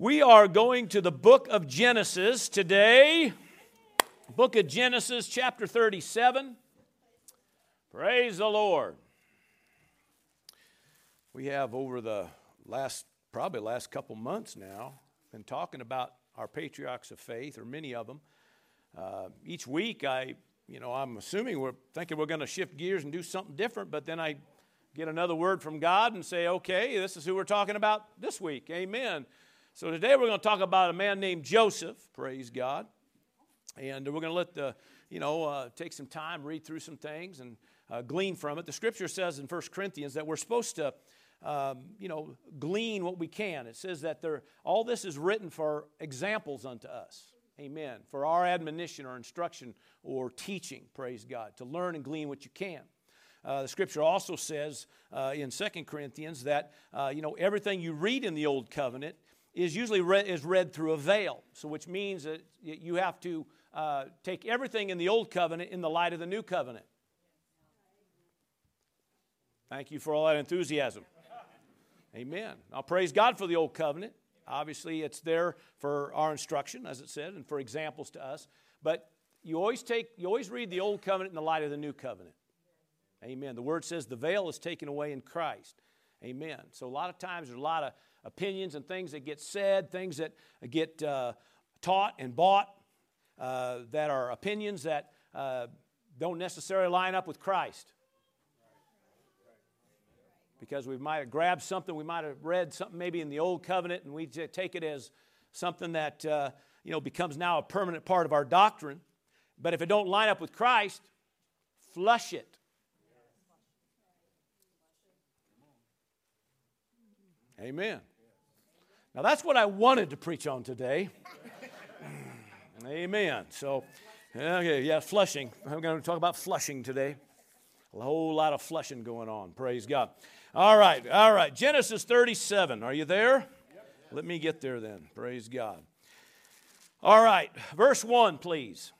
We are going to the book of Genesis today. Book of Genesis, chapter 37. Praise the Lord. We have over the last, probably last couple months now, been talking about our patriarchs of faith, or many of them. Uh, each week, I, you know, I'm assuming we're thinking we're going to shift gears and do something different, but then I get another word from God and say, okay, this is who we're talking about this week. Amen. So today we're going to talk about a man named Joseph, praise God. And we're going to let the, you know, uh, take some time, read through some things, and uh, glean from it. The scripture says in 1 Corinthians that we're supposed to, um, you know, glean what we can. It says that there, all this is written for examples unto us. Amen. For our admonition or instruction or teaching, praise God, to learn and glean what you can. Uh, the scripture also says uh, in 2 Corinthians that, uh, you know, everything you read in the Old Covenant is usually read, is read through a veil. So, which means that you have to uh, take everything in the old covenant in the light of the new covenant. Thank you for all that enthusiasm. Amen. I'll praise God for the old covenant. Obviously, it's there for our instruction, as it said, and for examples to us. But you always take, you always read the old covenant in the light of the new covenant. Amen. The word says the veil is taken away in Christ. Amen. So a lot of times there's a lot of opinions and things that get said, things that get uh, taught and bought uh, that are opinions that uh, don't necessarily line up with Christ. Because we might have grabbed something, we might have read something maybe in the Old Covenant, and we take it as something that uh, you know becomes now a permanent part of our doctrine. But if it don't line up with Christ, flush it. Amen. Now, that's what I wanted to preach on today. Amen. So, okay, yeah, flushing. I'm going to talk about flushing today. A whole lot of flushing going on. Praise God. All right, all right. Genesis 37. Are you there? Yep. Let me get there then. Praise God. All right, verse 1, please.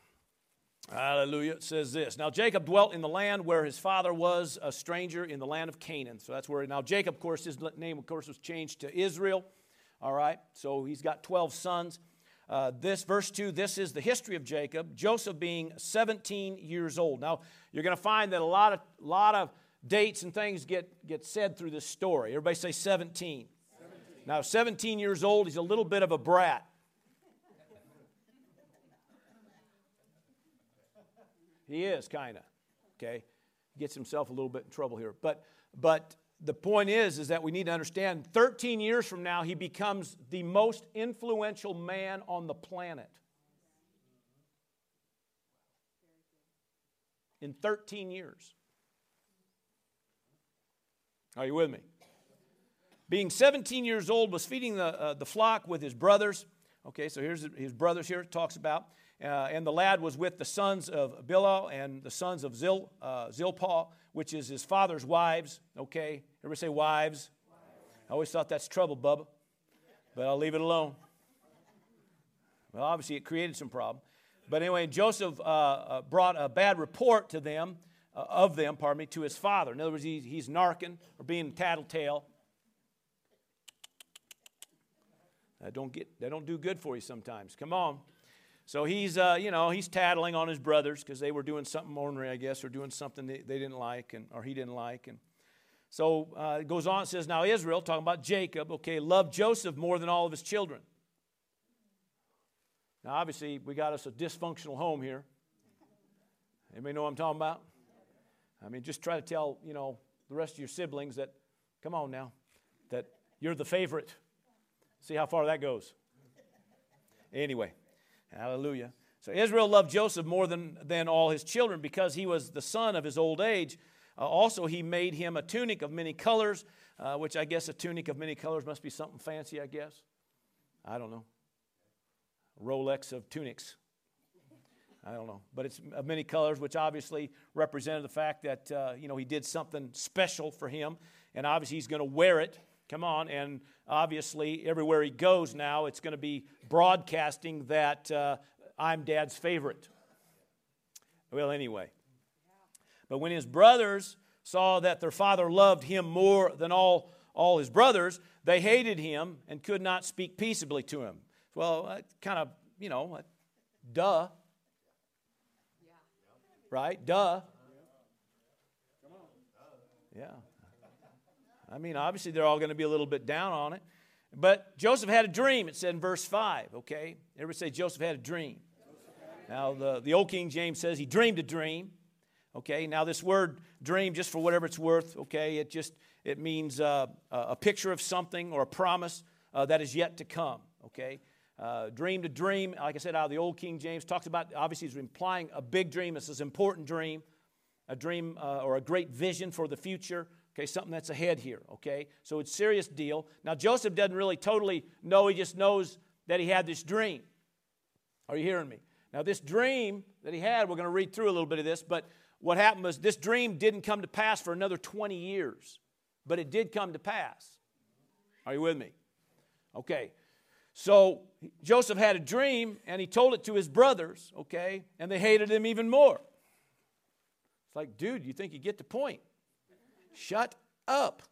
Hallelujah. It says this Now Jacob dwelt in the land where his father was a stranger in the land of Canaan. So that's where, now Jacob, of course, his name, of course, was changed to Israel. All right, so he's got 12 sons. Uh, this, verse 2, this is the history of Jacob, Joseph being 17 years old. Now, you're going to find that a lot of, lot of dates and things get, get said through this story. Everybody say 17. 17. Now, 17 years old, he's a little bit of a brat. he is, kind of. Okay? Gets himself a little bit in trouble here. But, but the point is is that we need to understand 13 years from now he becomes the most influential man on the planet. In 13 years. Are you with me? Being 17 years old was feeding the, uh, the flock with his brothers okay so here's his brothers here talks about uh, and the lad was with the sons of Bilhah and the sons of Zil, uh, Zilpah, which is his father's wives. Okay, everybody say wives. I always thought that's trouble, Bubba, but I'll leave it alone. Well, obviously, it created some problem. But anyway, Joseph uh, uh brought a bad report to them, uh, of them, pardon me, to his father. In other words, he, he's narking or being a tattletale. That don't get, that don't do good for you sometimes. Come on. So he's, uh, you know, he's tattling on his brothers because they were doing something ornery, I guess, or doing something they, they didn't like, and or he didn't like. And so uh, it goes on. It says, "Now Israel, talking about Jacob, okay, loved Joseph more than all of his children." Now, obviously, we got us a dysfunctional home here. Anybody know what I'm talking about? I mean, just try to tell, you know, the rest of your siblings that, come on now, that you're the favorite. See how far that goes. Anyway, Hallelujah. So Israel loved Joseph more than, than all his children because he was the son of his old age. Uh, also, he made him a tunic of many colors, uh, which I guess a tunic of many colors must be something fancy, I guess. I don't know. Rolex of tunics. I don't know. But it's of many colors, which obviously represented the fact that, uh, you know, he did something special for him. And obviously he's going to wear it Come on, and obviously, everywhere he goes now, it's going to be broadcasting that uh, I'm dad's favorite. Well, anyway. But when his brothers saw that their father loved him more than all all his brothers, they hated him and could not speak peaceably to him. Well, kind of, you know, duh. Right? Duh. Yeah. I mean, obviously, they're all going to be a little bit down on it. But Joseph had a dream, it said in verse 5, okay? Everybody say Joseph had a dream. Now, the, the old King James says he dreamed a dream. Okay, now this word dream, just for whatever it's worth, okay, it just it means uh, a picture of something or a promise uh, that is yet to come. Okay, uh, dream to dream, like I said, out of the old King James talks about obviously he's implying a big dream. It's an important dream, a dream uh, or a great vision for the future. Okay, something that's ahead here. Okay, so it's serious deal. Now Joseph doesn't really totally know. He just knows that he had this dream. Are you hearing me? Now this dream that he had, we're going to read through a little bit of this, but what happened was this dream didn't come to pass for another 20 years, but it did come to pass. Are you with me? Okay. So Joseph had a dream and he told it to his brothers, okay, and they hated him even more. It's like, dude, you think you get the point? Shut up.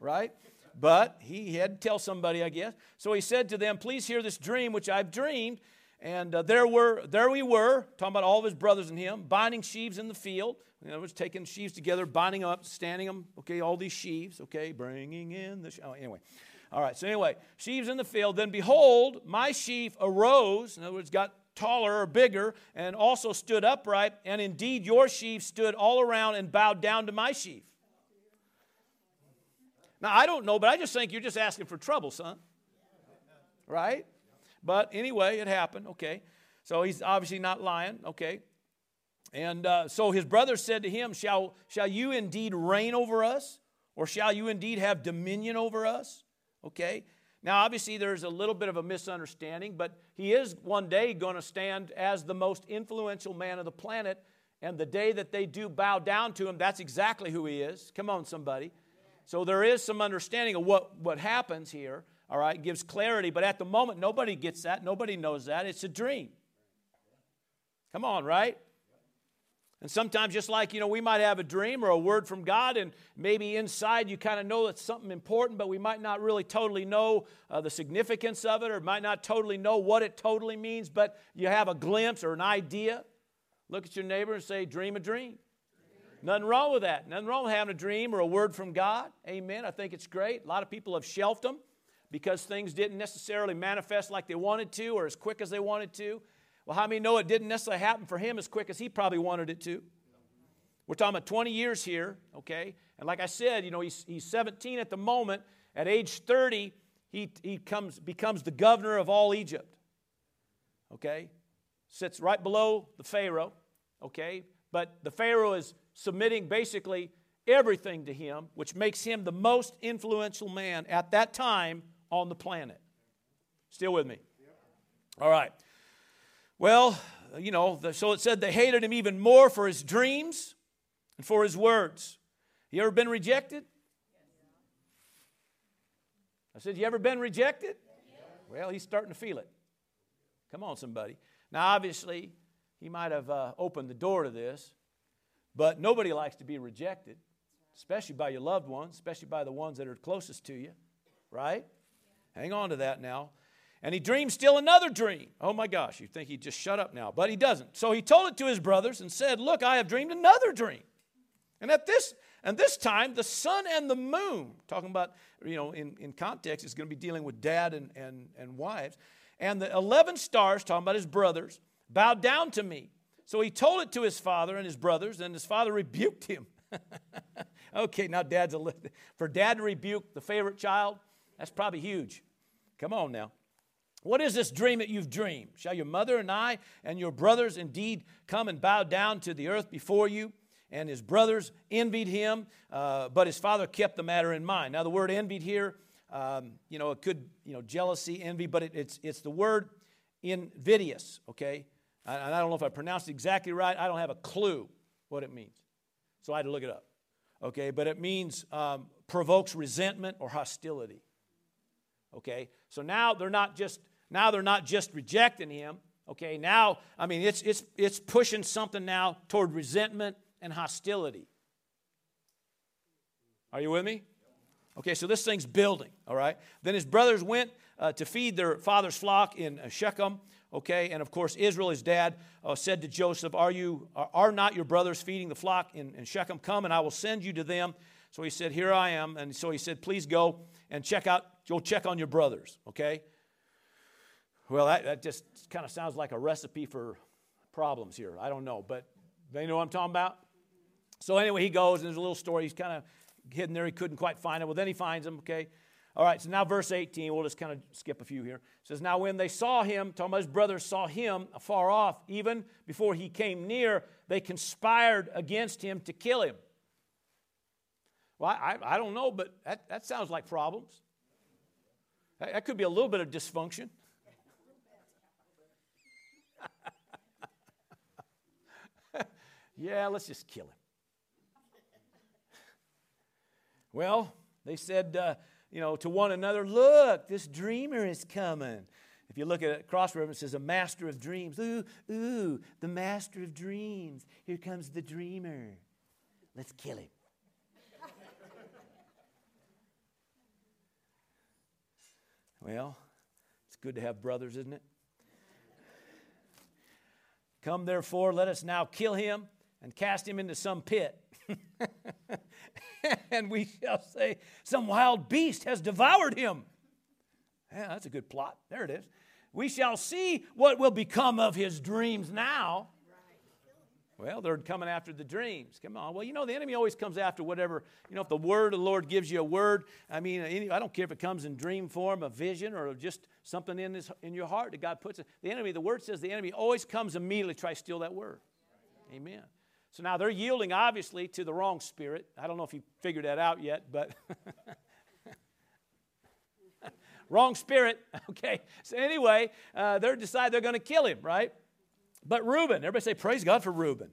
Right? But he had to tell somebody, I guess. So he said to them, Please hear this dream which I've dreamed. And uh, there were, there we were, talking about all of his brothers and him, binding sheaves in the field. In other words, taking sheaves together, binding them up, standing them, okay, all these sheaves, okay, bringing in the, sh- oh, anyway. All right, so anyway, sheaves in the field. Then behold, my sheaf arose, in other words, got taller or bigger, and also stood upright, and indeed your sheaf stood all around and bowed down to my sheaf. Now, I don't know, but I just think you're just asking for trouble, son. Right? But anyway, it happened. Okay. So he's obviously not lying. Okay. And uh, so his brother said to him, shall, shall you indeed reign over us? Or shall you indeed have dominion over us? Okay. Now, obviously, there's a little bit of a misunderstanding, but he is one day going to stand as the most influential man of the planet. And the day that they do bow down to him, that's exactly who he is. Come on, somebody. So there is some understanding of what, what happens here all right, gives clarity. But at the moment, nobody gets that. Nobody knows that. It's a dream. Come on, right? And sometimes, just like, you know, we might have a dream or a word from God, and maybe inside you kind of know it's something important, but we might not really totally know uh, the significance of it or might not totally know what it totally means, but you have a glimpse or an idea. Look at your neighbor and say, Dream a dream. Nothing wrong with that. Nothing wrong with having a dream or a word from God. Amen. I think it's great. A lot of people have shelved them because things didn't necessarily manifest like they wanted to or as quick as they wanted to. Well, how many know it didn't necessarily happen for him as quick as he probably wanted it to? We're talking about 20 years here, okay? And like I said, you know, he's, he's 17 at the moment. At age 30, he, he comes, becomes the governor of all Egypt, okay? Sits right below the Pharaoh, okay? But the Pharaoh is submitting basically everything to him, which makes him the most influential man at that time on the planet. Still with me? All right. Well, you know, so it said they hated him even more for his dreams and for his words. You ever been rejected? I said, You ever been rejected? Well, he's starting to feel it. Come on, somebody. Now, obviously, he might have uh, opened the door to this, but nobody likes to be rejected, especially by your loved ones, especially by the ones that are closest to you, right? Hang on to that now. And he dreamed still another dream. Oh my gosh, you think he'd just shut up now, but he doesn't. So he told it to his brothers and said, Look, I have dreamed another dream. And at this, and this time, the sun and the moon, talking about, you know, in, in context, it's going to be dealing with dad and, and, and wives, and the 11 stars, talking about his brothers, bowed down to me. So he told it to his father and his brothers, and his father rebuked him. okay, now dad's a little, for dad to rebuke the favorite child, that's probably huge. Come on now. What is this dream that you've dreamed? Shall your mother and I and your brothers indeed come and bow down to the earth before you? And his brothers envied him, uh, but his father kept the matter in mind. Now, the word envied here, um, you know, it could, you know, jealousy, envy, but it, it's, it's the word invidious, okay? And I don't know if I pronounced it exactly right. I don't have a clue what it means. So I had to look it up, okay? But it means um, provokes resentment or hostility. Okay? So now they're not just now they're not just rejecting him. Okay? Now, I mean it's it's it's pushing something now toward resentment and hostility. Are you with me? Okay, so this thing's building, all right? Then his brothers went uh, to feed their father's flock in uh, Shechem, okay? And of course, Israel, his dad, uh, said to Joseph, Are, you, are not your brothers feeding the flock in, in Shechem? Come and I will send you to them. So he said, Here I am. And so he said, Please go and check out, go check on your brothers, okay? Well, that, that just kind of sounds like a recipe for problems here. I don't know, but they know what I'm talking about? So anyway, he goes, and there's a little story. He's kind of hidden there. He couldn't quite find it. Well, then he finds him, okay? All right, so now verse 18, we'll just kind of skip a few here. It says, Now when they saw him, talking about his brothers saw him afar off, even before he came near, they conspired against him to kill him. Well, I, I don't know, but that, that sounds like problems. That, that could be a little bit of dysfunction. yeah, let's just kill him. Well, they said, uh, you know, to one another, look, this dreamer is coming. If you look at cross references, a master of dreams. Ooh, ooh, the master of dreams. Here comes the dreamer. Let's kill him. well, it's good to have brothers, isn't it? Come therefore, let us now kill him and cast him into some pit and we shall say, Some wild beast has devoured him. Yeah, that's a good plot. There it is. We shall see what will become of his dreams now. Well, they're coming after the dreams. Come on. Well, you know, the enemy always comes after whatever, you know, if the word of the Lord gives you a word, I mean, I don't care if it comes in dream form, a vision, or just something in, this, in your heart that God puts it. The enemy, the word says the enemy always comes immediately try to steal that word. Amen. So now they're yielding, obviously, to the wrong spirit. I don't know if you figured that out yet, but. wrong spirit. Okay. So anyway, uh, they're decided they're going to kill him, right? But Reuben, everybody say, praise God for Reuben.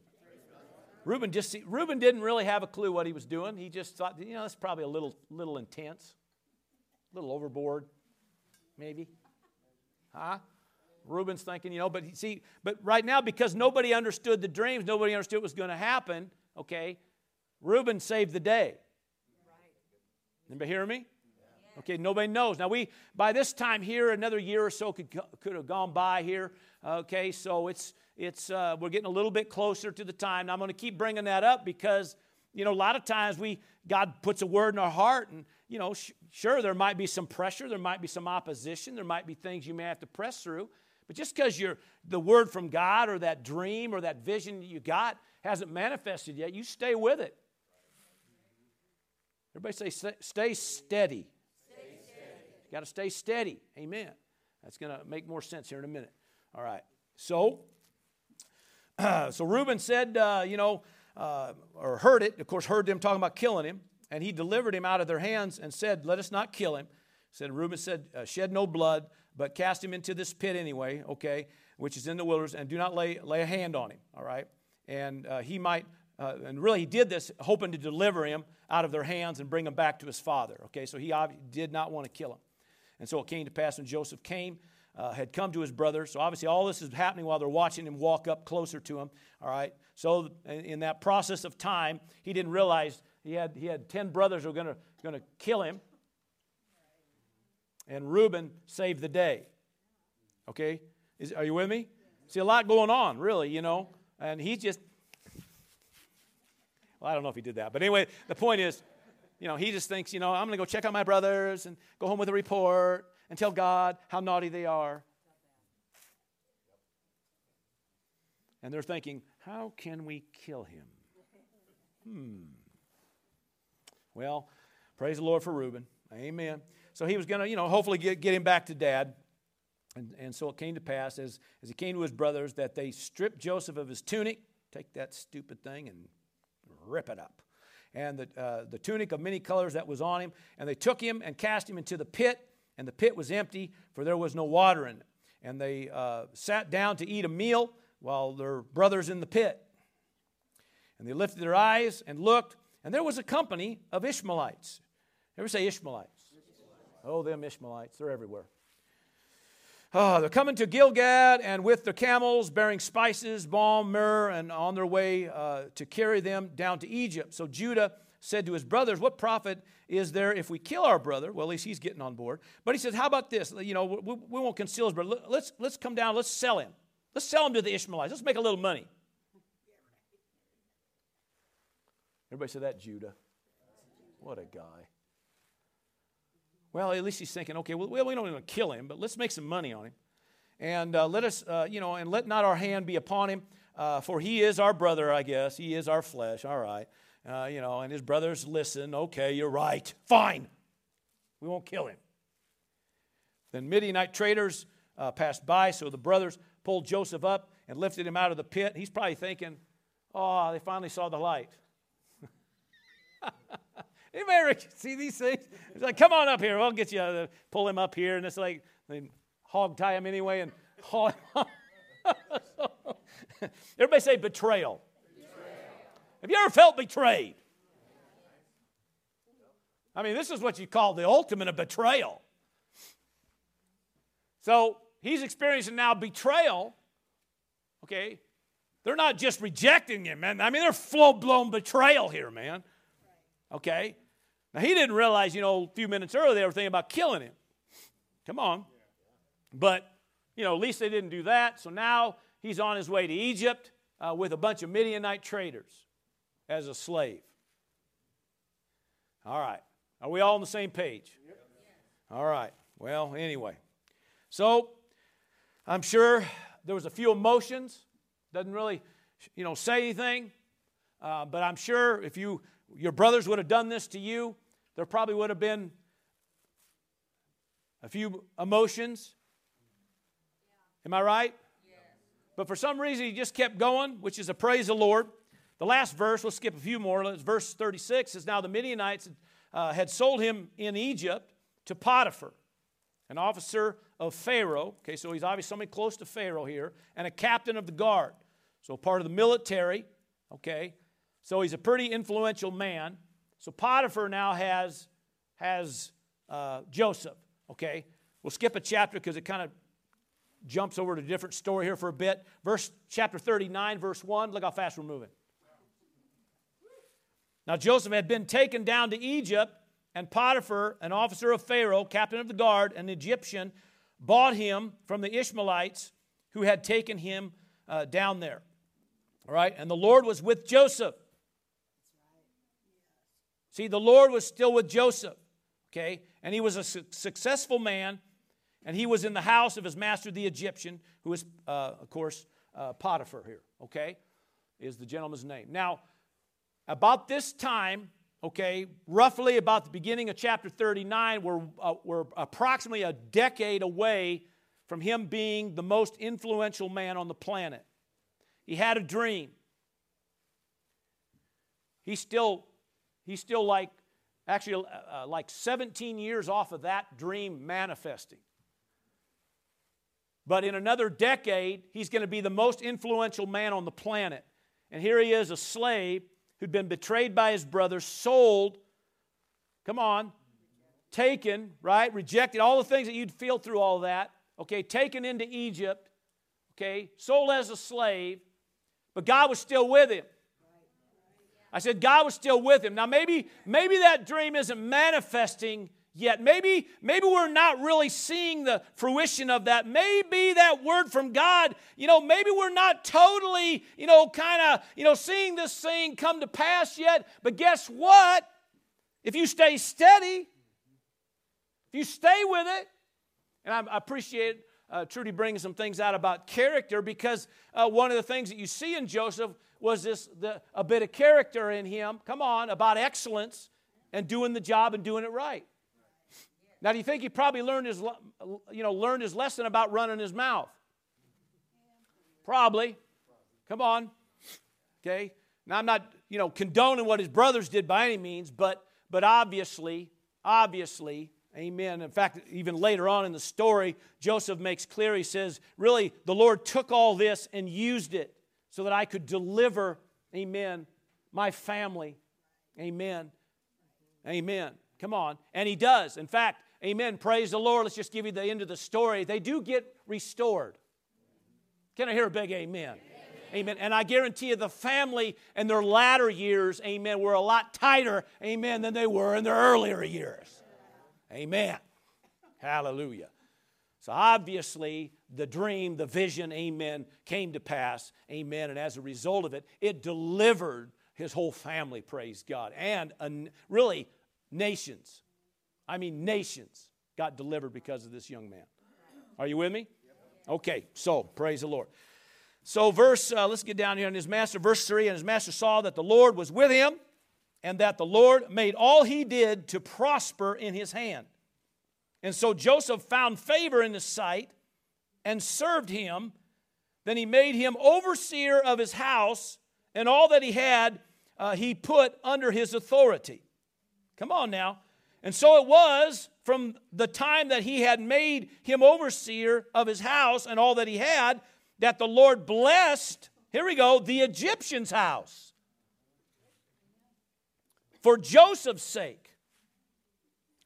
Reuben just Reuben didn't really have a clue what he was doing. He just thought, you know, that's probably a little little intense, a little overboard, maybe. Huh? Reuben's thinking, you know, but see, but right now, because nobody understood the dreams, nobody understood what was going to happen, okay, Reuben saved the day. Anybody hear me? Okay, nobody knows. Now, we, by this time here, another year or so could, could have gone by here. Okay, so it's, it's, uh, we're getting a little bit closer to the time. Now, I'm going to keep bringing that up because, you know, a lot of times we, God puts a word in our heart and, you know, sh- sure, there might be some pressure, there might be some opposition, there might be things you may have to press through. But just because you're the word from God or that dream or that vision you got hasn't manifested yet, you stay with it. Everybody say, stay steady. You got to stay steady. Amen. That's going to make more sense here in a minute. All right. So, uh, so Reuben said, uh, you know, uh, or heard it. Of course, heard them talking about killing him, and he delivered him out of their hands and said, "Let us not kill him." Said Reuben said, uh, "Shed no blood, but cast him into this pit anyway, okay, which is in the wilderness, and do not lay, lay a hand on him, all right? And uh, he might, uh, and really he did this hoping to deliver him out of their hands and bring him back to his father, okay? So he did not want to kill him. And so it came to pass when Joseph came, uh, had come to his brother. So obviously all this is happening while they're watching him walk up closer to him, all right? So in that process of time, he didn't realize he had, he had 10 brothers who were going to kill him, and Reuben saved the day. Okay? Is, are you with me? See, a lot going on, really, you know. And he just, well, I don't know if he did that. But anyway, the point is, you know, he just thinks, you know, I'm going to go check on my brothers and go home with a report and tell God how naughty they are. And they're thinking, how can we kill him? Hmm. Well, praise the Lord for Reuben. Amen. So he was going to, you know, hopefully get, get him back to dad. And, and so it came to pass as, as he came to his brothers that they stripped Joseph of his tunic, take that stupid thing and rip it up. And the, uh, the tunic of many colors that was on him. And they took him and cast him into the pit. And the pit was empty, for there was no water in it. And they uh, sat down to eat a meal while their brothers in the pit. And they lifted their eyes and looked, and there was a company of Ishmaelites. Ever say Ishmaelites? Oh, them Ishmaelites, they're everywhere. Oh, they're coming to Gilead and with their camels bearing spices, balm, myrrh, and on their way uh, to carry them down to Egypt. So Judah said to his brothers, What profit is there if we kill our brother? Well, at least he's getting on board. But he says, how about this? You know, we, we won't conceal his brother. Let's, let's come down, let's sell him. Let's sell him to the Ishmaelites. Let's make a little money. Everybody said that, Judah. What a guy. Well, at least he's thinking, okay, well, we don't even kill him, but let's make some money on him. And uh, let us, uh, you know, and let not our hand be upon him, uh, for he is our brother, I guess. He is our flesh, all right. Uh, you know, and his brothers listen, okay, you're right, fine. We won't kill him. Then Midianite traders uh, passed by, so the brothers pulled Joseph up and lifted him out of the pit. He's probably thinking, oh, they finally saw the light. Anybody see these things? It's like, come on up here. We'll get you. Uh, pull him up here, and it's like they hog tie him anyway and. Everybody say betrayal. betrayal. Have you ever felt betrayed? I mean, this is what you call the ultimate of betrayal. So he's experiencing now betrayal. Okay, they're not just rejecting him, man. I mean, they're full blown betrayal here, man. Okay? Now, he didn't realize, you know, a few minutes earlier they were thinking about killing him. Come on. But, you know, at least they didn't do that. So now he's on his way to Egypt uh, with a bunch of Midianite traders as a slave. All right. Are we all on the same page? All right. Well, anyway. So I'm sure there was a few emotions. Doesn't really, you know, say anything. Uh, but I'm sure if you your brothers would have done this to you, there probably would have been a few emotions. Am I right? But for some reason, he just kept going, which is a praise of the Lord. The last verse, we'll skip a few more. Verse 36 is now the Midianites uh, had sold him in Egypt to Potiphar, an officer of Pharaoh. Okay, so he's obviously somebody close to Pharaoh here, and a captain of the guard. So part of the military, okay. So he's a pretty influential man. So Potiphar now has, has uh, Joseph. Okay? We'll skip a chapter because it kind of jumps over to a different story here for a bit. Verse chapter 39, verse 1. Look how fast we're moving. Now Joseph had been taken down to Egypt, and Potiphar, an officer of Pharaoh, captain of the guard, an Egyptian, bought him from the Ishmaelites who had taken him uh, down there. All right, and the Lord was with Joseph See, the Lord was still with Joseph, okay? And he was a su- successful man, and he was in the house of his master, the Egyptian, who is, uh, of course, uh, Potiphar here, okay? Is the gentleman's name. Now, about this time, okay, roughly about the beginning of chapter 39, we're, uh, we're approximately a decade away from him being the most influential man on the planet. He had a dream. He still He's still like, actually, uh, uh, like 17 years off of that dream manifesting. But in another decade, he's going to be the most influential man on the planet. And here he is, a slave who'd been betrayed by his brothers, sold, come on, taken, right? Rejected, all the things that you'd feel through all that, okay? Taken into Egypt, okay? Sold as a slave, but God was still with him. I said God was still with him. Now maybe maybe that dream isn't manifesting yet. Maybe maybe we're not really seeing the fruition of that. Maybe that word from God, you know, maybe we're not totally, you know, kind of, you know, seeing this thing come to pass yet. But guess what? If you stay steady, if you stay with it, and I, appreciate uh, Trudy bringing some things out about character because uh, one of the things that you see in Joseph was this the, a bit of character in him, come on, about excellence and doing the job and doing it right. Now, do you think he probably learned his, you know, learned his lesson about running his mouth? Probably. Come on. Okay. Now, I'm not, you know, condoning what his brothers did by any means, but, but obviously, obviously, amen. In fact, even later on in the story, Joseph makes clear, he says, really, the Lord took all this and used it so that I could deliver, amen, my family. Amen. Amen. Come on. And he does. In fact, amen. Praise the Lord. Let's just give you the end of the story. They do get restored. Can I hear a big amen? amen. And I guarantee you the family in their latter years, amen, were a lot tighter, amen, than they were in their earlier years. Amen. Hallelujah. So obviously, the dream, the vision, amen, came to pass, amen. And as a result of it, it delivered his whole family, praise God. And uh, really, nations. I mean, nations got delivered because of this young man. Are you with me? Okay, so praise the Lord. So, verse, uh, let's get down here. And his master, verse 3 and his master saw that the Lord was with him, and that the Lord made all he did to prosper in his hand. And so Joseph found favor in his sight and served him. Then he made him overseer of his house, and all that he had uh, he put under his authority. Come on now. And so it was from the time that he had made him overseer of his house and all that he had that the Lord blessed, here we go, the Egyptian's house for Joseph's sake.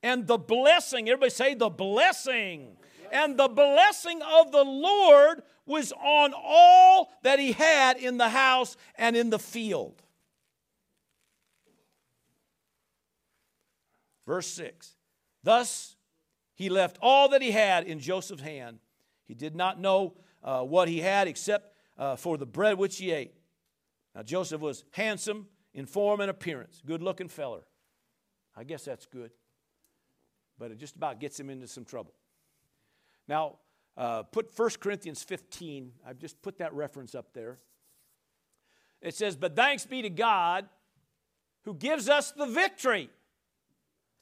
And the blessing, everybody say the blessing. And the blessing of the Lord was on all that he had in the house and in the field. Verse 6 Thus he left all that he had in Joseph's hand. He did not know uh, what he had except uh, for the bread which he ate. Now, Joseph was handsome in form and appearance, good looking feller. I guess that's good, but it just about gets him into some trouble. Now, uh, put 1 Corinthians 15, I've just put that reference up there. It says, But thanks be to God who gives us the victory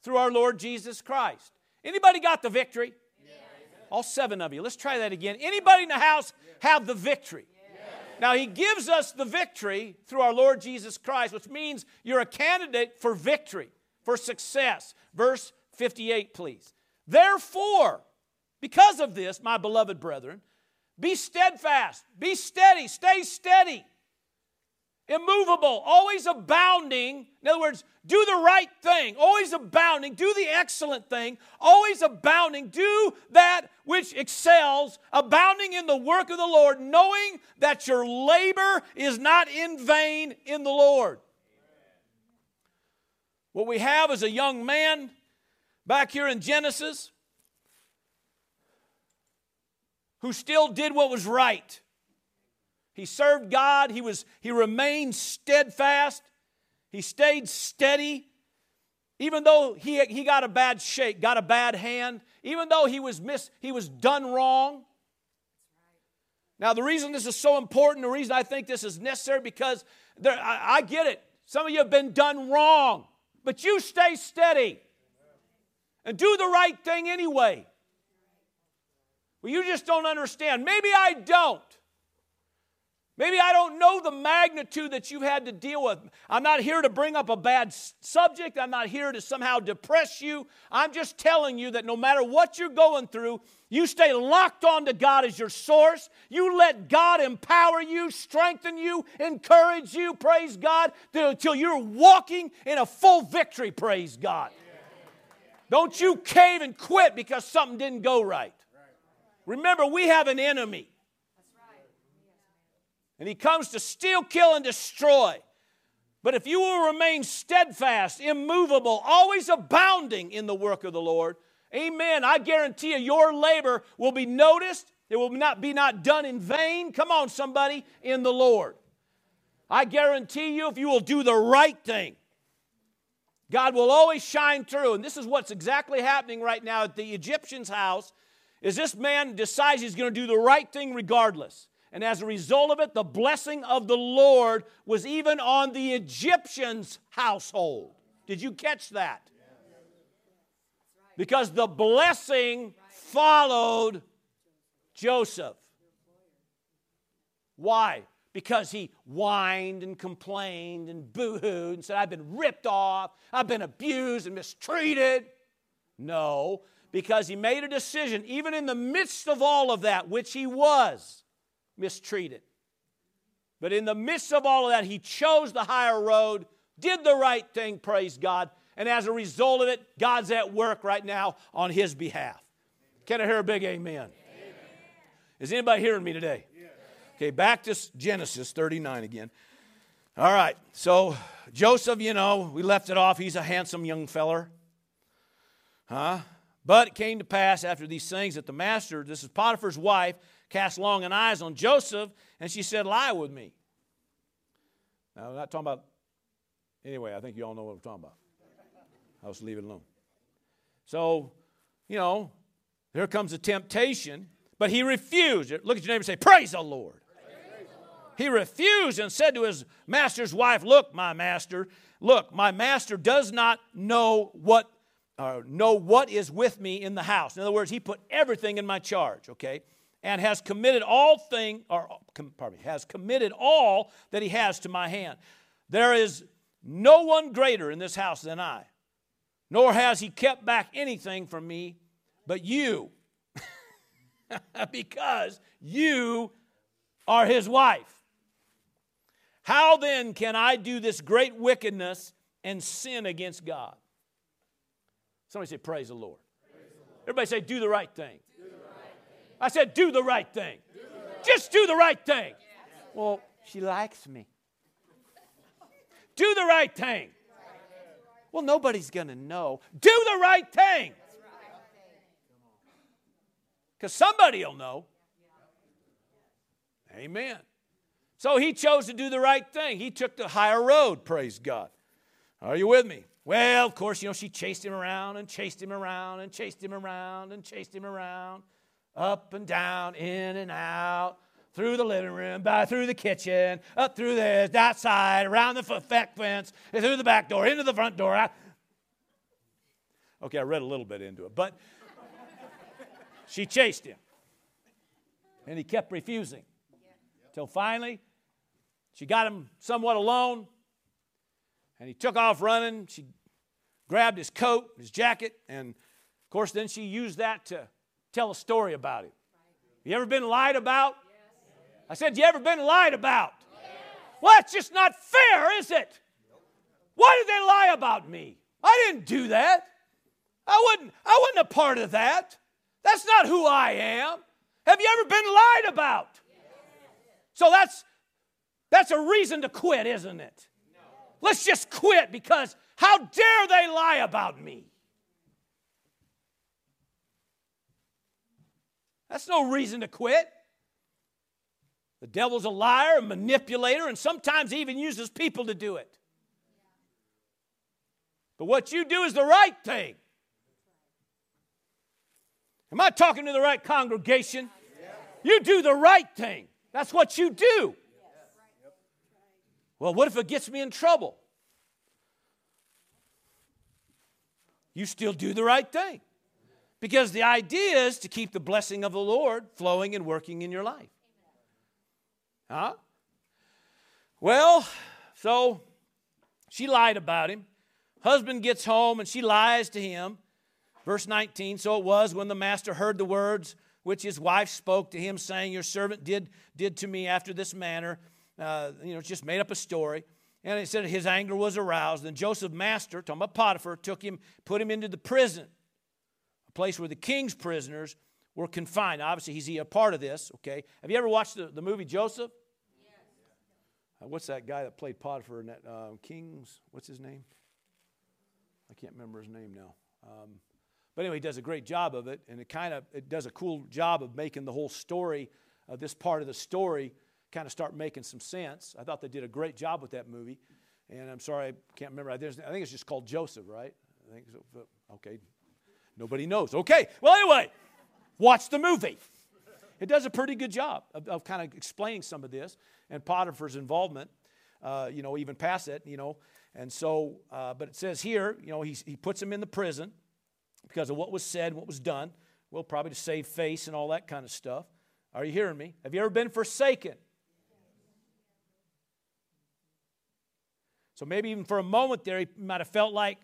through our Lord Jesus Christ. Anybody got the victory? All seven of you. Let's try that again. Anybody in the house have the victory? Now, he gives us the victory through our Lord Jesus Christ, which means you're a candidate for victory, for success. Verse 58, please. Therefore, because of this, my beloved brethren, be steadfast, be steady, stay steady immovable, always abounding. In other words, do the right thing, always abounding, do the excellent thing, always abounding, do that which excels, abounding in the work of the Lord, knowing that your labor is not in vain in the Lord. What we have is a young man back here in Genesis who still did what was right. He served God. He, was, he remained steadfast. He stayed steady. Even though he, he got a bad shake, got a bad hand, even though he was, miss, he was done wrong. Now, the reason this is so important, the reason I think this is necessary, because there, I, I get it. Some of you have been done wrong, but you stay steady and do the right thing anyway. Well, you just don't understand. Maybe I don't. Maybe I don't know the magnitude that you've had to deal with. I'm not here to bring up a bad subject. I'm not here to somehow depress you. I'm just telling you that no matter what you're going through, you stay locked on to God as your source. You let God empower you, strengthen you, encourage you, praise God, until you're walking in a full victory, praise God. Don't you cave and quit because something didn't go right. Remember, we have an enemy. And he comes to steal, kill, and destroy. But if you will remain steadfast, immovable, always abounding in the work of the Lord, amen, I guarantee you your labor will be noticed. It will not be not done in vain. Come on, somebody, in the Lord. I guarantee you, if you will do the right thing, God will always shine through. And this is what's exactly happening right now at the Egyptian's house. Is this man decides he's going to do the right thing regardless. And as a result of it, the blessing of the Lord was even on the Egyptian's household. Did you catch that? Because the blessing followed Joseph. Why? Because he whined and complained and boo hooed and said, I've been ripped off, I've been abused and mistreated. No, because he made a decision, even in the midst of all of that, which he was mistreated. But in the midst of all of that, he chose the higher road, did the right thing, praise God. And as a result of it, God's at work right now on his behalf. Can I hear a big amen? amen. Is anybody hearing me today? Okay, back to Genesis 39 again. All right, so Joseph, you know, we left it off. He's a handsome young feller. Huh? But it came to pass after these things that the master, this is Potiphar's wife, cast long and eyes on Joseph, and she said, Lie with me. Now, I'm not talking about, anyway, I think you all know what I'm talking about. I'll just leave it alone. So, you know, here comes a temptation, but he refused. Look at your neighbor and say, Praise the Lord. He refused and said to his master's wife, Look, my master, look, my master does not know what uh, know what is with me in the house. In other words, he put everything in my charge, okay? And has committed all thing, or com, pardon me, has committed all that he has to my hand. There is no one greater in this house than I, nor has he kept back anything from me but you, because you are his wife. How then can I do this great wickedness and sin against God? Somebody say, Praise the Lord. Praise. Everybody say, Do the right thing. The right thing. I said, Do the right thing. Do the right Just do the right thing. Well, she likes me. do the right thing. Well, nobody's going to know. Do the right thing. Because somebody will know. Amen. So he chose to do the right thing. He took the higher road, praise God. Are you with me? Well, of course, you know, she chased him around and chased him around and chased him around and chased him around, up and down, in and out, through the living room, by through the kitchen, up through there, that side, around the back fence, through the back door, into the front door. Out. Okay, I read a little bit into it, but she chased him. And he kept refusing. Till finally, she got him somewhat alone, and he took off running. She grabbed his coat, his jacket, and of course, then she used that to tell a story about him. You ever been lied about? I said, You ever been lied about? Well, it's just not fair, is it? Why did they lie about me? I didn't do that. I wouldn't, I wasn't a part of that. That's not who I am. Have you ever been lied about? So that's that's a reason to quit, isn't it? Let's just quit because how dare they lie about me? That's no reason to quit. The devil's a liar, a manipulator, and sometimes even uses people to do it. But what you do is the right thing. Am I talking to the right congregation? You do the right thing. That's what you do. Well, what if it gets me in trouble? You still do the right thing. Because the idea is to keep the blessing of the Lord flowing and working in your life. Huh? Well, so she lied about him. Husband gets home and she lies to him. Verse 19 So it was when the master heard the words which his wife spoke to him, saying, Your servant did, did to me after this manner uh, you know, just made up a story. And it said his anger was aroused. Then Joseph, master, talking about Potiphar, took him, put him into the prison, a place where the king's prisoners were confined. Obviously, he's a part of this, okay? Have you ever watched the, the movie Joseph? Yes. Uh, what's that guy that played Potiphar in that uh, King's? What's his name? I can't remember his name now. Um, but anyway, he does a great job of it, and it kind of it does a cool job of making the whole story, uh, this part of the story, kind of start making some sense. I thought they did a great job with that movie. And I'm sorry, I can't remember. I think it's just called Joseph, right? I think so. Okay. Nobody knows. Okay. Well, anyway, watch the movie. It does a pretty good job of, of kind of explaining some of this and Potiphar's involvement, uh, you know, even past it, you know. And so, uh, but it says here, you know, he, he puts him in the prison because of what was said, what was done. Well, probably to save face and all that kind of stuff. Are you hearing me? Have you ever been forsaken? So maybe even for a moment there, he might have felt like,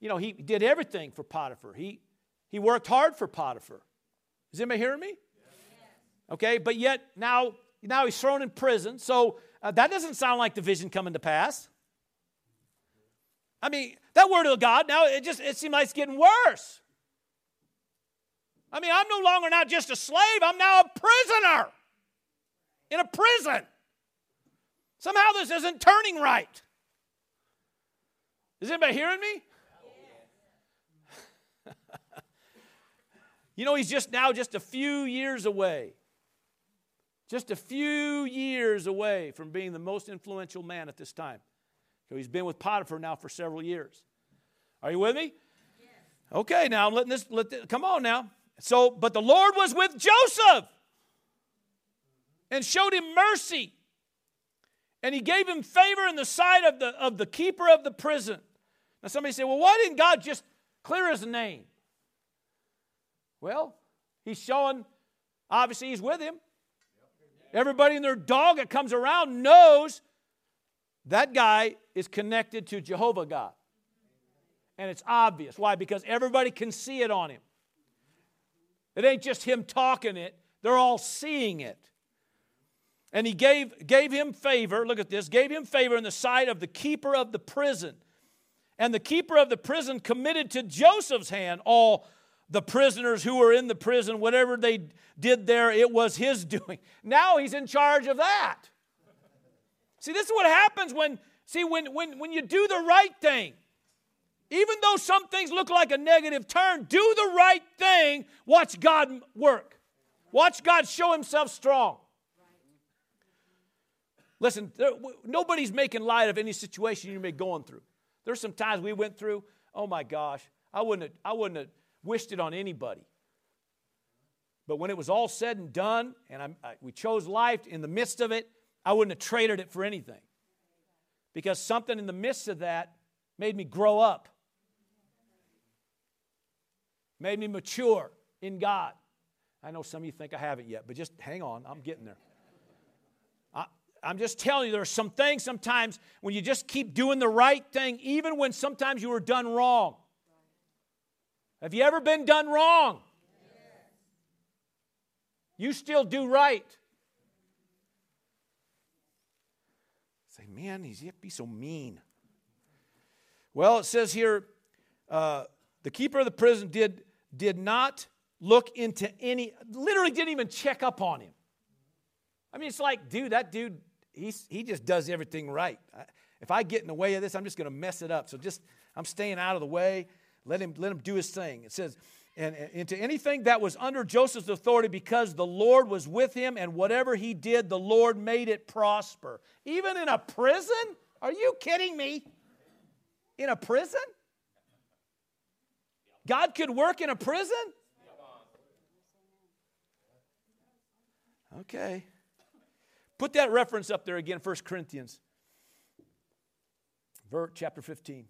you know, he did everything for Potiphar. He, he worked hard for Potiphar. Is anybody hearing me? Okay, but yet now, now he's thrown in prison. So uh, that doesn't sound like the vision coming to pass. I mean, that word of God, now it just it seems like it's getting worse. I mean, I'm no longer not just a slave, I'm now a prisoner. in a prison. Somehow this isn't turning right. Is anybody hearing me? you know, he's just now just a few years away. Just a few years away from being the most influential man at this time. So he's been with Potiphar now for several years. Are you with me? Yes. Okay, now I'm letting this, let this, come on now. So, but the Lord was with Joseph and showed him mercy. And he gave him favor in the sight of the, of the keeper of the prison. Now, somebody said, well, why didn't God just clear his name? Well, he's showing, obviously, he's with him. Everybody and their dog that comes around knows that guy is connected to Jehovah God. And it's obvious. Why? Because everybody can see it on him. It ain't just him talking it, they're all seeing it. And he gave, gave him favor, look at this, gave him favor in the sight of the keeper of the prison. And the keeper of the prison committed to Joseph's hand all the prisoners who were in the prison, whatever they did there, it was his doing. Now he's in charge of that. See, this is what happens when, see, when, when, when you do the right thing. Even though some things look like a negative turn, do the right thing. Watch God work. Watch God show himself strong. Listen, there, nobody's making light of any situation you may be going through. There's some times we went through, oh my gosh, I wouldn't have, I wouldn't have wished it on anybody. But when it was all said and done, and I, I, we chose life in the midst of it, I wouldn't have traded it for anything. Because something in the midst of that made me grow up, made me mature in God. I know some of you think I haven't yet, but just hang on, I'm getting there. I'm just telling you, there are some things sometimes when you just keep doing the right thing, even when sometimes you were done wrong. Have you ever been done wrong? You still do right. Say, man, he's yet be so mean. Well, it says here, uh, the keeper of the prison did, did not look into any, literally didn't even check up on him. I mean, it's like, dude, that dude, he's, he just does everything right. If I get in the way of this, I'm just going to mess it up. So just, I'm staying out of the way. Let him, let him do his thing. It says, and, and into anything that was under Joseph's authority because the Lord was with him, and whatever he did, the Lord made it prosper. Even in a prison? Are you kidding me? In a prison? God could work in a prison? Okay. Put that reference up there again, 1 Corinthians, chapter 15.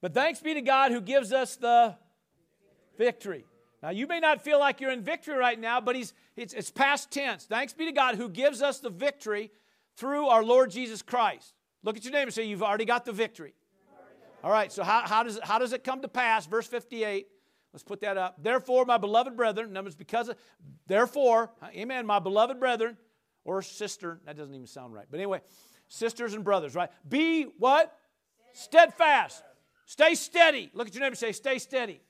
But thanks be to God who gives us the victory. Now, you may not feel like you're in victory right now, but he's, it's, it's past tense. Thanks be to God who gives us the victory through our Lord Jesus Christ. Look at your name and say, You've already got the victory. All right, so how, how, does, how does it come to pass? Verse 58. Let's put that up. Therefore, my beloved brethren, numbers because of, therefore, amen, my beloved brethren, or sister, that doesn't even sound right. But anyway, sisters and brothers, right? Be what? Steadfast. Stay steady. Look at your neighbor say, stay steady.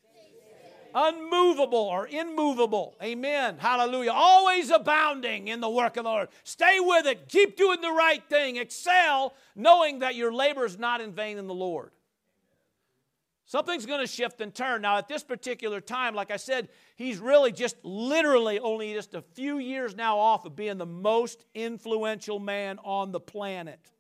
Unmovable or immovable. Amen. Hallelujah. Always abounding in the work of the Lord. Stay with it. Keep doing the right thing. Excel, knowing that your labor is not in vain in the Lord. Something's going to shift and turn. Now, at this particular time, like I said, he's really just literally only just a few years now off of being the most influential man on the planet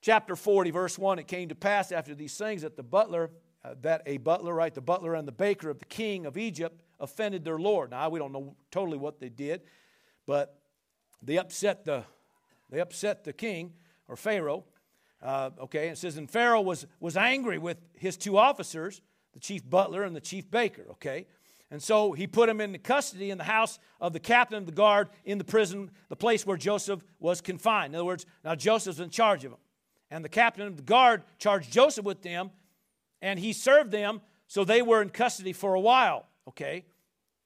chapter 40, verse 1 It came to pass after these things that the butler, uh, that a butler, right, the butler and the baker of the king of Egypt offended their Lord. Now, we don't know totally what they did, but they upset the, they upset the king or Pharaoh. Uh, okay, it says, and Pharaoh was, was angry with his two officers, the chief butler and the chief baker, okay? And so he put them into custody in the house of the captain of the guard in the prison, the place where Joseph was confined. In other words, now Joseph's in charge of them. And the captain of the guard charged Joseph with them, and he served them, so they were in custody for a while. Okay?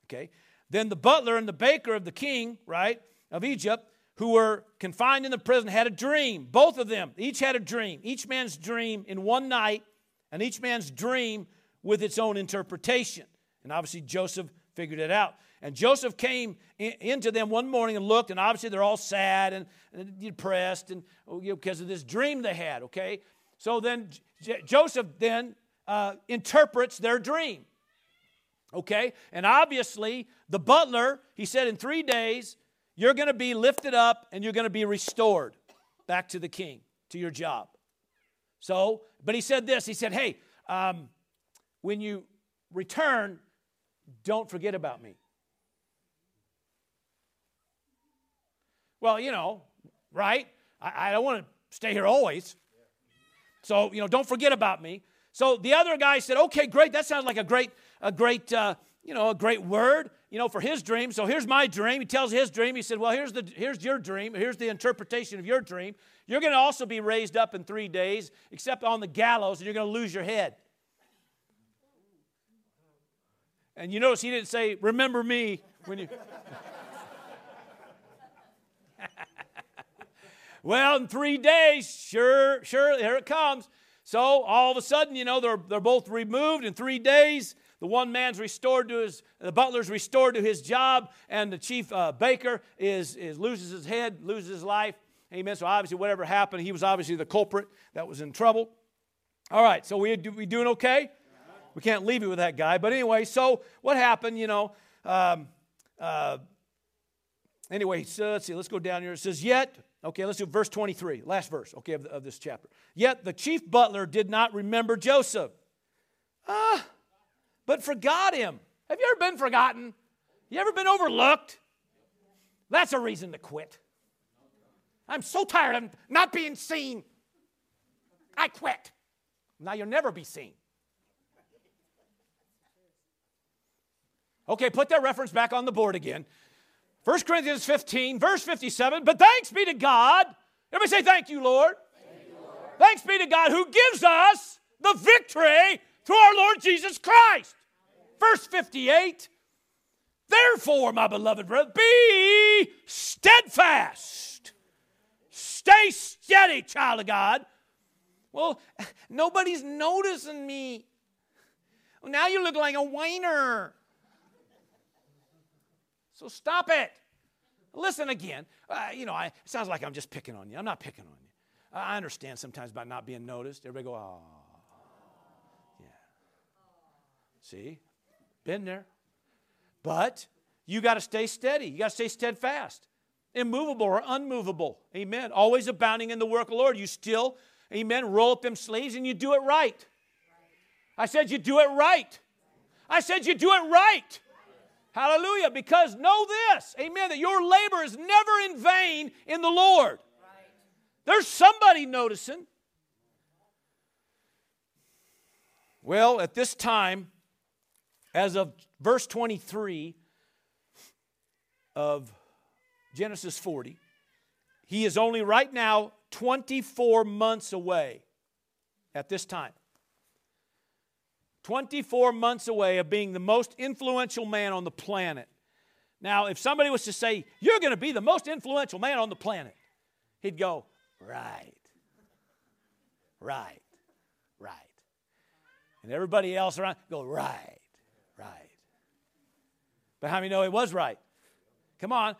Okay. Then the butler and the baker of the king, right, of Egypt, who were confined in the prison, had a dream. Both of them, each had a dream. Each man's dream in one night, and each man's dream with its own interpretation. And obviously, Joseph figured it out. And Joseph came in, into them one morning and looked, and obviously they're all sad and, and depressed and oh, you know, because of this dream they had. Okay, so then J- Joseph then uh, interprets their dream. Okay, and obviously the butler he said in three days you're going to be lifted up and you're going to be restored back to the king to your job. So, but he said this. He said, "Hey, um, when you return, don't forget about me." Well, you know, right? I, I don't want to stay here always. So, you know, don't forget about me. So the other guy said, okay, great. That sounds like a great, a great, uh, you know, a great word, you know, for his dream. So here's my dream. He tells his dream. He said, well, here's the, here's your dream. Here's the interpretation of your dream. You're going to also be raised up in three days, except on the gallows, and you're going to lose your head. And you notice he didn't say, remember me when you. well, in three days, sure, sure, here it comes. So all of a sudden, you know, they're, they're both removed in three days. The one man's restored to his, the butler's restored to his job, and the chief uh, baker is, is loses his head, loses his life. Amen. So obviously, whatever happened, he was obviously the culprit that was in trouble. All right, so we, we doing okay? We can't leave you with that guy. But anyway, so what happened, you know, um, uh, anyway, so let's see, let's go down here. It says, Yet, okay, let's do verse 23, last verse, okay, of, of this chapter. Yet the chief butler did not remember Joseph, ah, but forgot him. Have you ever been forgotten? You ever been overlooked? That's a reason to quit. I'm so tired of not being seen. I quit. Now you'll never be seen. Okay, put that reference back on the board again. 1 Corinthians 15, verse 57. But thanks be to God. Everybody say, Thank you, Lord. Thank you, Lord. Thanks be to God who gives us the victory through our Lord Jesus Christ. Verse 58. Therefore, my beloved brother, be steadfast. Stay steady, child of God. Well, nobody's noticing me. Well, now you look like a whiner. So stop it. Listen again. Uh, you know, I, it sounds like I'm just picking on you. I'm not picking on you. I understand sometimes about not being noticed. Everybody go, oh. Yeah. See? Been there. But you got to stay steady. You got to stay steadfast, immovable or unmovable. Amen. Always abounding in the work of the Lord. You still, amen, roll up them sleeves and you do it right. I said you do it right. I said you do it right. Hallelujah. Because know this, amen, that your labor is never in vain in the Lord. Right. There's somebody noticing. Well, at this time, as of verse 23 of Genesis 40, he is only right now 24 months away at this time. 24 months away of being the most influential man on the planet. Now, if somebody was to say, You're going to be the most influential man on the planet, he'd go, Right, right, right. And everybody else around go, Right, right. But how many know it was right? Come on.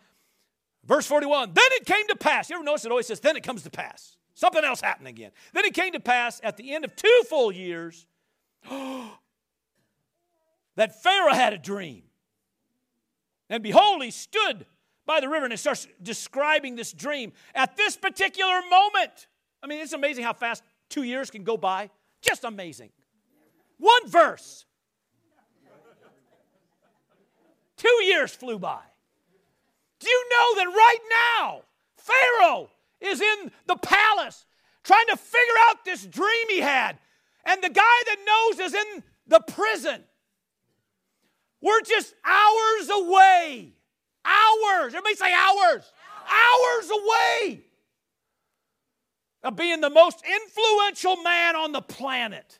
Verse 41 Then it came to pass. You ever notice it always says, Then it comes to pass. Something else happened again. Then it came to pass at the end of two full years that Pharaoh had a dream. And behold, he stood by the river and he starts describing this dream at this particular moment. I mean, it's amazing how fast two years can go by. Just amazing. One verse. Two years flew by. Do you know that right now, Pharaoh is in the palace trying to figure out this dream he had? And the guy that knows is in the prison. We're just hours away. Hours. Everybody say hours. Hours away of being the most influential man on the planet.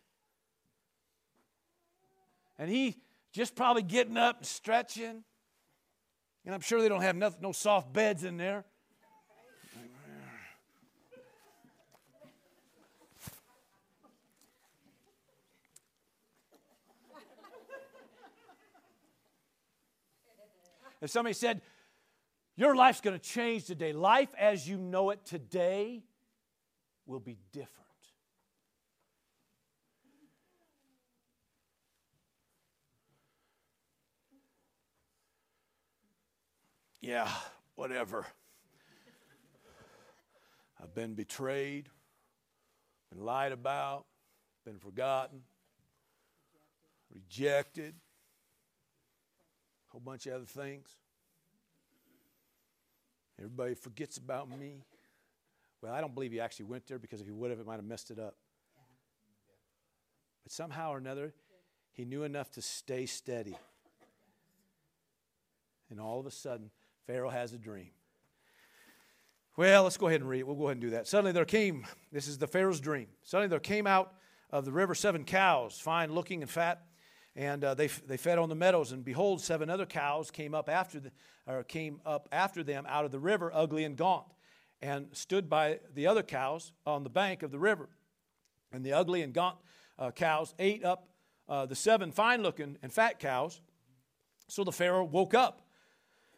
And he just probably getting up and stretching. And I'm sure they don't have no soft beds in there. If somebody said, Your life's going to change today, life as you know it today will be different. Yeah, whatever. I've been betrayed, been lied about, been forgotten, rejected, whole bunch of other things. Everybody forgets about me. Well, I don't believe he actually went there because if he would have, it might have messed it up. But somehow or another, he knew enough to stay steady. And all of a sudden, Pharaoh has a dream. Well, let's go ahead and read it. We'll go ahead and do that. Suddenly there came, this is the Pharaoh's dream. Suddenly there came out of the river seven cows, fine looking and fat, and uh, they, they fed on the meadows. And behold, seven other cows came up after the, or came up after them out of the river, ugly and gaunt, and stood by the other cows on the bank of the river. And the ugly and gaunt uh, cows ate up uh, the seven fine looking and fat cows. So the Pharaoh woke up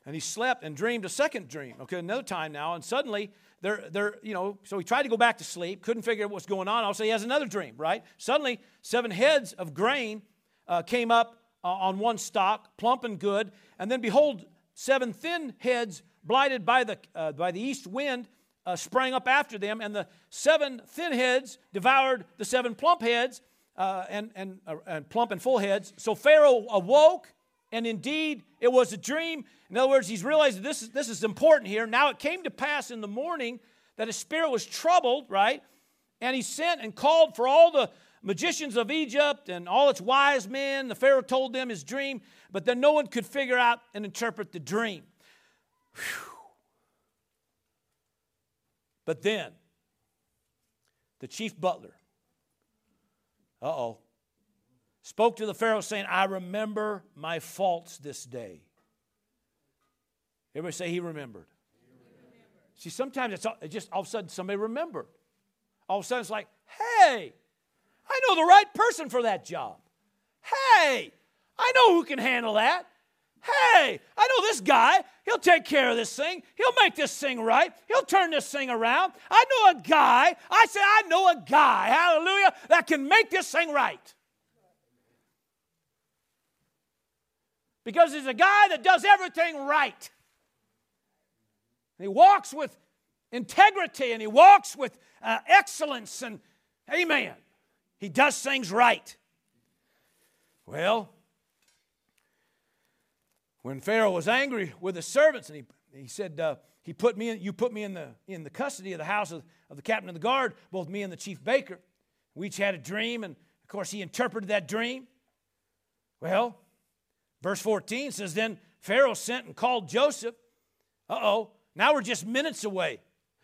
and he slept and dreamed a second dream. Okay, another time now, and suddenly they're, they're, you know, so he tried to go back to sleep, couldn't figure out what's going on. Also, he has another dream, right? Suddenly, seven heads of grain uh, came up uh, on one stalk, plump and good, and then behold, seven thin heads, blighted by the, uh, by the east wind, uh, sprang up after them, and the seven thin heads devoured the seven plump heads, uh, and, and, uh, and plump and full heads. So Pharaoh awoke and indeed, it was a dream. In other words, he's realized this is, this is important here. Now it came to pass in the morning that his spirit was troubled, right? And he sent and called for all the magicians of Egypt and all its wise men. The Pharaoh told them his dream, but then no one could figure out and interpret the dream. Whew. But then, the chief butler, uh oh, spoke to the Pharaoh, saying, I remember my faults this day. Everybody say he remembered. See, sometimes it's just all of a sudden somebody remembered. All of a sudden it's like, hey, I know the right person for that job. Hey, I know who can handle that. Hey, I know this guy. He'll take care of this thing. He'll make this thing right. He'll turn this thing around. I know a guy. I say, I know a guy, hallelujah, that can make this thing right. because he's a guy that does everything right. He walks with integrity and he walks with uh, excellence and amen. He does things right. Well, when Pharaoh was angry with his servants and he, he said, uh, he put me in, you put me in the, in the custody of the house of, of the captain of the guard, both me and the chief baker. We each had a dream, and of course, he interpreted that dream. Well, Verse 14 says, Then Pharaoh sent and called Joseph. Uh oh, now we're just minutes away.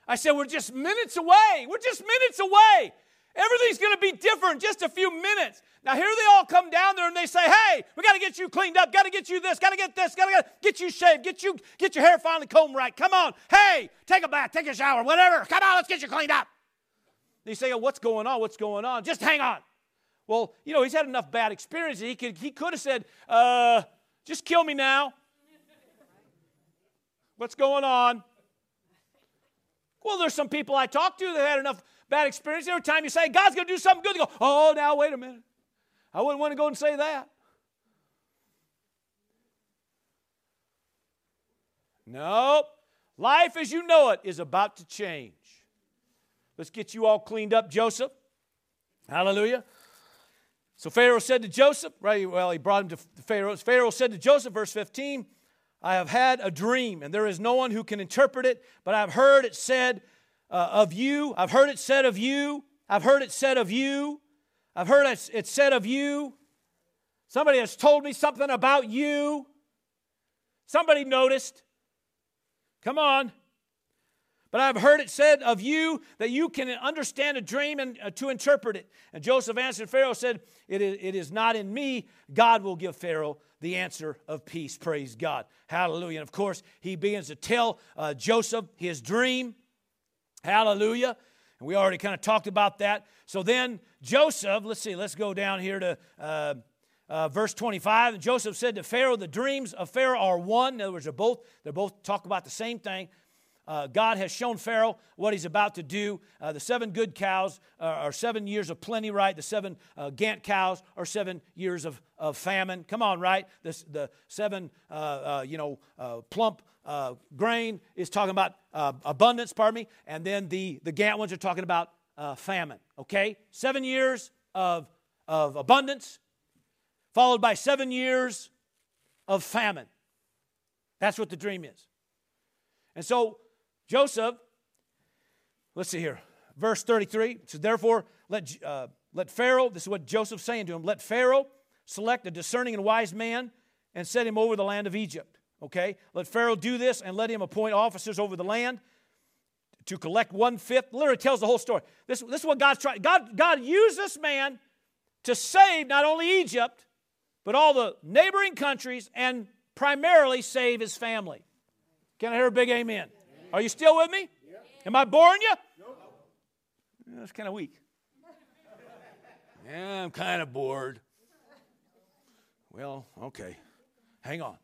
I said, We're just minutes away. We're just minutes away. Everything's going to be different just a few minutes. Now, here they all come down there and they say, Hey, we got to get you cleaned up, got to get you this, got to get this, got to get you shaved, get you get your hair finally combed right. Come on. Hey, take a bath, take a shower, whatever. Come on, let's get you cleaned up. They say, oh, What's going on? What's going on? Just hang on. Well, you know, he's had enough bad experiences. He could, he could have said, uh, just kill me now. What's going on? Well, there's some people I talked to that had enough bad experience. Every time you say God's going to do something good, they go, oh, now wait a minute. I wouldn't want to go and say that. Nope. Life as you know it is about to change. Let's get you all cleaned up, Joseph. Hallelujah. So Pharaoh said to Joseph, right? Well, he brought him to Pharaoh. Pharaoh said to Joseph, verse 15, I have had a dream, and there is no one who can interpret it, but I've heard it said uh, of you. I've heard it said of you. I've heard it said of you. I've heard it said of you. Somebody has told me something about you. Somebody noticed. Come on. But I've heard it said of you that you can understand a dream and uh, to interpret it. And Joseph answered Pharaoh, said, it is, it is not in me. God will give Pharaoh the answer of peace. Praise God. Hallelujah. And of course, he begins to tell uh, Joseph his dream. Hallelujah. And we already kind of talked about that. So then Joseph, let's see, let's go down here to uh, uh, verse 25, Joseph said to Pharaoh, The dreams of Pharaoh are one. In other words, they're both, they're both talk about the same thing. Uh, God has shown Pharaoh what he's about to do. Uh, the seven good cows are seven years of plenty, right? The seven uh, Gant cows are seven years of, of famine. Come on, right? The seven, uh, uh, you know, uh, plump grain is talking about abundance, pardon me. And then the, the Gant ones are talking about famine, okay? Seven years of, of abundance, followed by seven years of famine. That's what the dream is. And so Joseph, let's see here, verse 33 says, Therefore, let, uh, let Pharaoh, this is what Joseph's saying to him, let Pharaoh select a discerning and wise man and set him over the land of Egypt. Okay? Let Pharaoh do this and let him appoint officers over the land to collect one fifth. Literally tells the whole story. This, this is what God's trying. God, God used this man to save not only Egypt, but all the neighboring countries and primarily save his family. Can I hear a big amen? Are you still with me? Am I boring you? No. That's kind of weak. Yeah, I'm kind of bored. Well, okay. Hang on.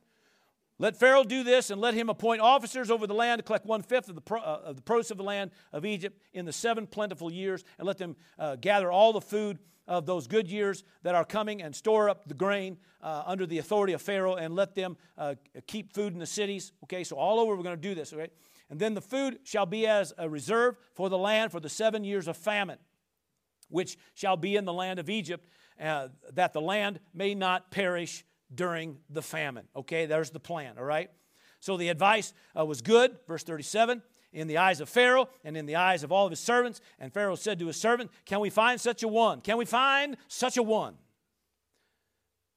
Let Pharaoh do this and let him appoint officers over the land to collect one fifth of the, pro, uh, of the produce of the land of Egypt in the seven plentiful years, and let them uh, gather all the food of those good years that are coming and store up the grain uh, under the authority of Pharaoh and let them uh, keep food in the cities. Okay, so all over we're going to do this, okay? And then the food shall be as a reserve for the land for the seven years of famine, which shall be in the land of Egypt, uh, that the land may not perish during the famine. Okay, there's the plan, all right? So the advice uh, was good, verse 37, in the eyes of Pharaoh and in the eyes of all of his servants. And Pharaoh said to his servant, Can we find such a one? Can we find such a one?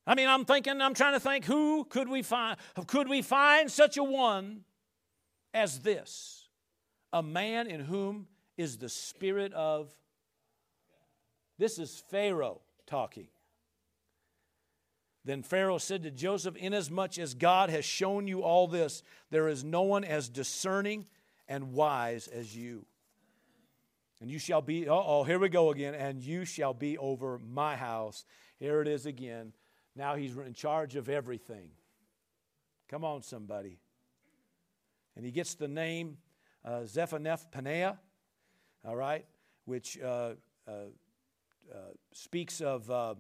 I mean, I'm thinking, I'm trying to think, who could we find? Could we find such a one as this a man in whom is the spirit of. This is Pharaoh talking. Then Pharaoh said to Joseph, Inasmuch as God has shown you all this, there is no one as discerning and wise as you. And you shall be, oh, here we go again, and you shall be over my house. Here it is again. Now he's in charge of everything. Come on, somebody. And he gets the name uh, Zephaneph Paneah, all right, which uh, uh, uh speaks of, uh,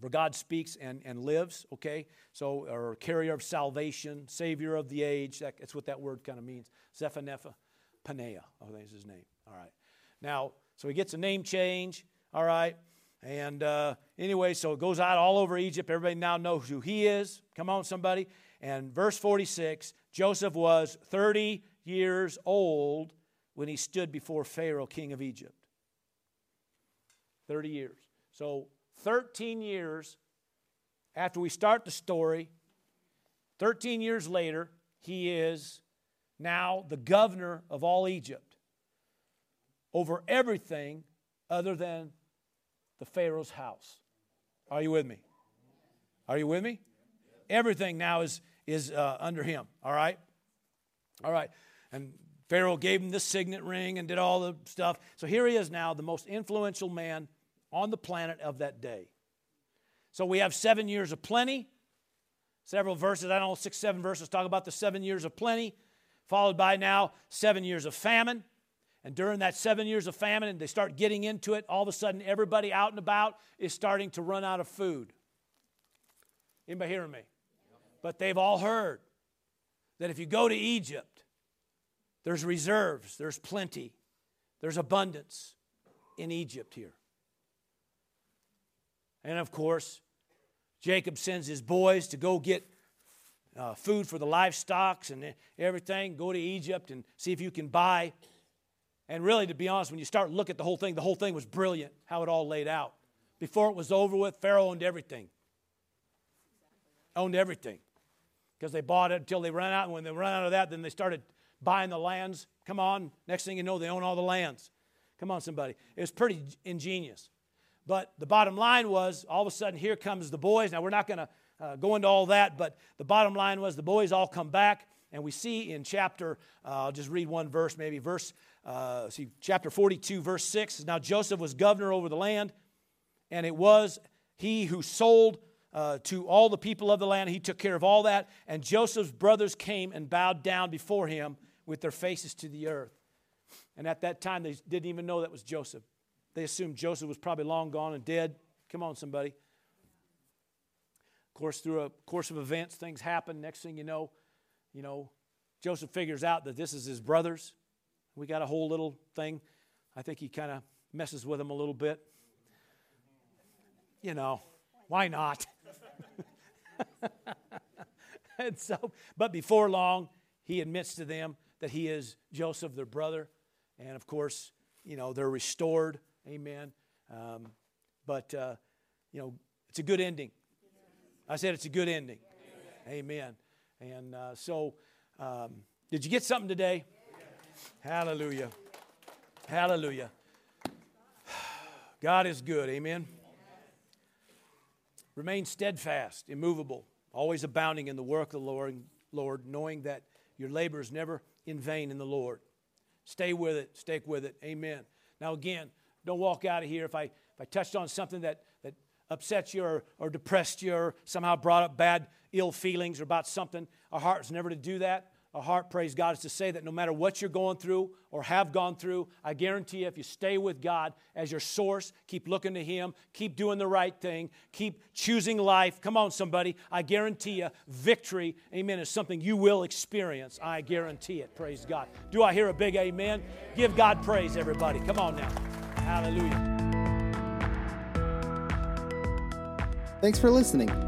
where God speaks and, and lives, okay? So, or carrier of salvation, savior of the age, that, that's what that word kind of means. Zephaneph Paneah, I think is his name, all right. Now, so he gets a name change, all right. And uh, anyway, so it goes out all over Egypt. Everybody now knows who he is. Come on, somebody. And verse 46 Joseph was 30 years old when he stood before Pharaoh, king of Egypt. 30 years. So, 13 years after we start the story, 13 years later, he is now the governor of all Egypt over everything other than the Pharaoh's house. Are you with me? Are you with me? Everything now is is uh, under him. All right? All right. And Pharaoh gave him the signet ring and did all the stuff. So here he is now, the most influential man on the planet of that day. So we have seven years of plenty. Several verses, I don't know, six, seven verses talk about the seven years of plenty, followed by now seven years of famine. And during that seven years of famine, and they start getting into it, all of a sudden everybody out and about is starting to run out of food. Anybody hearing me? But they've all heard that if you go to Egypt, there's reserves, there's plenty, there's abundance in Egypt here. And of course, Jacob sends his boys to go get uh, food for the livestock and everything. Go to Egypt and see if you can buy. And really, to be honest, when you start look at the whole thing, the whole thing was brilliant how it all laid out. Before it was over with, Pharaoh owned everything. Owned everything because they bought it until they ran out. And when they ran out of that, then they started buying the lands. Come on. Next thing you know, they own all the lands. Come on, somebody. It was pretty ingenious. But the bottom line was all of a sudden, here comes the boys. Now, we're not going to uh, go into all that, but the bottom line was the boys all come back. And we see in chapter, uh, I'll just read one verse, maybe verse, uh, see, chapter 42, verse 6. Now Joseph was governor over the land, and it was he who sold uh, to all the people of the land. He took care of all that. And Joseph's brothers came and bowed down before him with their faces to the earth. And at that time, they didn't even know that was Joseph. They assumed Joseph was probably long gone and dead. Come on, somebody. Of course, through a course of events, things happen. Next thing you know, you know, Joseph figures out that this is his brothers. We got a whole little thing. I think he kind of messes with them a little bit. You know, why not? and so, but before long, he admits to them that he is Joseph, their brother. And of course, you know, they're restored. Amen. Um, but, uh, you know, it's a good ending. I said it's a good ending. Amen. And uh, so, um, did you get something today? Hallelujah. Hallelujah. God is good. Amen. Remain steadfast, immovable, always abounding in the work of the Lord, Lord, knowing that your labor is never in vain in the Lord. Stay with it, stick with it. Amen. Now, again, don't walk out of here if I, if I touched on something that, that upset you or, or depressed you or somehow brought up bad, ill feelings or about something. Our heart's never to do that. Our heart, praise God, is to say that no matter what you're going through or have gone through, I guarantee you, if you stay with God as your source, keep looking to Him, keep doing the right thing, keep choosing life. Come on, somebody. I guarantee you, victory, amen, is something you will experience. I guarantee it. Praise God. Do I hear a big amen? Give God praise, everybody. Come on now. Hallelujah. Thanks for listening.